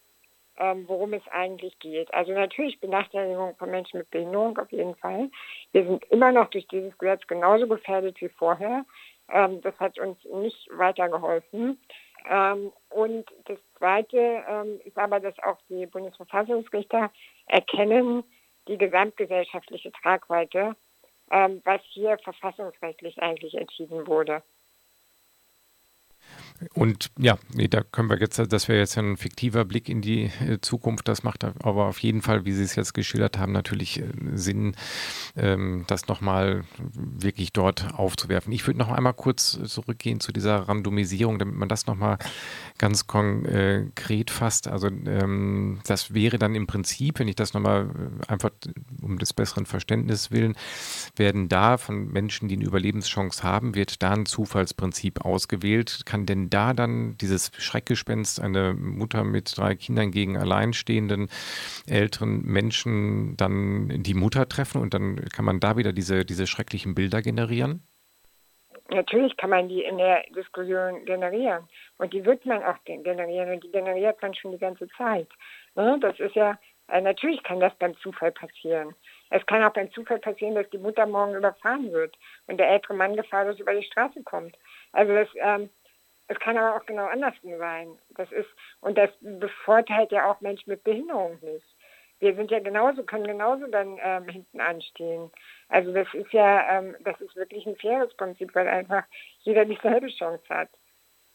ähm, worum es eigentlich geht. Also natürlich Benachteiligung von Menschen mit Behinderung auf jeden Fall. Wir sind immer noch durch dieses Gesetz genauso gefährdet wie vorher. Ähm, das hat uns nicht weitergeholfen. Ähm, und das Zweite ähm, ist aber, dass auch die Bundesverfassungsrichter erkennen die gesamtgesellschaftliche Tragweite, ähm, was hier verfassungsrechtlich eigentlich entschieden wurde. Und ja, nee, da können wir jetzt, das wäre jetzt ein fiktiver Blick in die äh, Zukunft. Das macht aber auf jeden Fall, wie Sie es jetzt geschildert haben, natürlich äh, Sinn, ähm, das nochmal wirklich dort aufzuwerfen. Ich würde noch einmal kurz zurückgehen zu dieser Randomisierung, damit man das nochmal ganz konkret fasst. Also ähm, das wäre dann im Prinzip, wenn ich das nochmal äh, einfach um des besseren Verständnisses willen, werden da von Menschen, die eine Überlebenschance haben, wird da ein Zufallsprinzip ausgewählt. Kann denn da dann dieses Schreckgespenst, eine Mutter mit drei Kindern gegen alleinstehenden älteren Menschen dann die Mutter treffen und dann kann man da wieder diese, diese schrecklichen Bilder generieren? Natürlich kann man die in der Diskussion generieren. Und die wird man auch generieren und die generiert man schon die ganze Zeit. Ne? Das ist ja, äh, natürlich kann das beim Zufall passieren. Es kann auch beim Zufall passieren, dass die Mutter morgen überfahren wird und der ältere Mann gefahrlos über die Straße kommt. Also das, ähm, es kann aber auch genau andersrum sein. Das ist, und das bevorteilt ja auch Menschen mit Behinderung nicht. Wir sind ja genauso, können genauso dann ähm, hinten anstehen. Also das ist ja, ähm, das ist wirklich ein faires Prinzip, weil einfach jeder dieselbe Chance hat.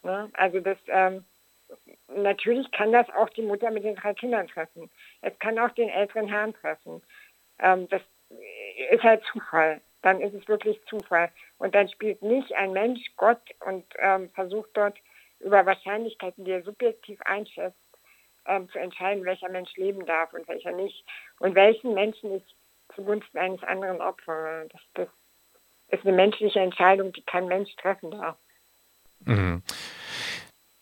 Ne? Also das, ähm, natürlich kann das auch die Mutter mit den drei Kindern treffen. Es kann auch den älteren Herrn treffen. Ähm, das ist halt Zufall dann ist es wirklich Zufall. Und dann spielt nicht ein Mensch Gott und ähm, versucht dort über Wahrscheinlichkeiten, die er subjektiv einschätzt, ähm, zu entscheiden, welcher Mensch leben darf und welcher nicht. Und welchen Menschen ich zugunsten eines anderen opfere. Das, das ist eine menschliche Entscheidung, die kein Mensch treffen darf. Mhm.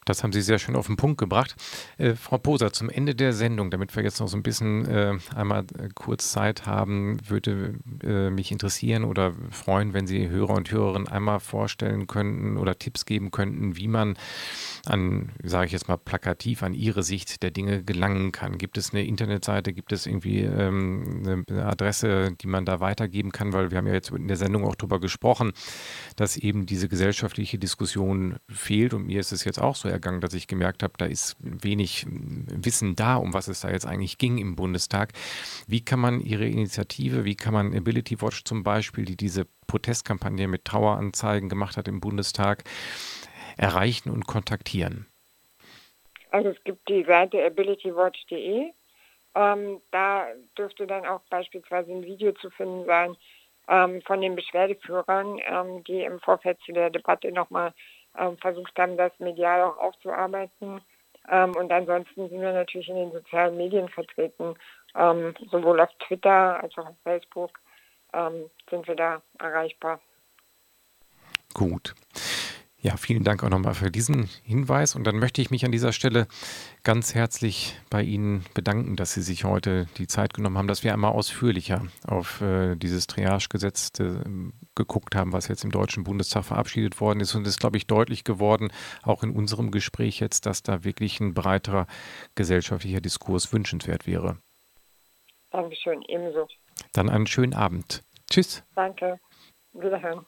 Das haben Sie sehr schön auf den Punkt gebracht. Äh, Frau Poser, zum Ende der Sendung, damit wir jetzt noch so ein bisschen äh, einmal äh, kurz Zeit haben, würde äh, mich interessieren oder freuen, wenn Sie Hörer und Hörerinnen einmal vorstellen könnten oder Tipps geben könnten, wie man an, sage ich jetzt mal plakativ, an Ihre Sicht der Dinge gelangen kann. Gibt es eine Internetseite, gibt es irgendwie ähm, eine Adresse, die man da weitergeben kann? Weil wir haben ja jetzt in der Sendung auch darüber gesprochen, dass eben diese gesellschaftliche Diskussion fehlt und mir ist es jetzt auch so ergangen, dass ich gemerkt habe, da ist wenig Wissen da, um was es da jetzt eigentlich ging im Bundestag. Wie kann man Ihre Initiative, wie kann man Ability Watch zum Beispiel, die diese Protestkampagne mit Traueranzeigen gemacht hat im Bundestag, erreichen und kontaktieren? Also es gibt die Seite abilitywatch.de. Ähm, da dürfte dann auch beispielsweise ein Video zu finden sein ähm, von den Beschwerdeführern, ähm, die im Vorfeld zu der Debatte nochmal ähm, versucht haben, das medial auch aufzuarbeiten. Ähm, und ansonsten sind wir natürlich in den sozialen Medien vertreten, ähm, sowohl auf Twitter als auch auf Facebook sind wir da erreichbar. Gut. Ja, vielen Dank auch nochmal für diesen Hinweis. Und dann möchte ich mich an dieser Stelle ganz herzlich bei Ihnen bedanken, dass Sie sich heute die Zeit genommen haben, dass wir einmal ausführlicher auf äh, dieses Triage-Gesetz äh, geguckt haben, was jetzt im Deutschen Bundestag verabschiedet worden ist. Und es ist, glaube ich, deutlich geworden, auch in unserem Gespräch jetzt, dass da wirklich ein breiterer gesellschaftlicher Diskurs wünschenswert wäre. Dankeschön, ebenso. Dann einen schönen Abend. Tschüss. Danke. Wiederhören.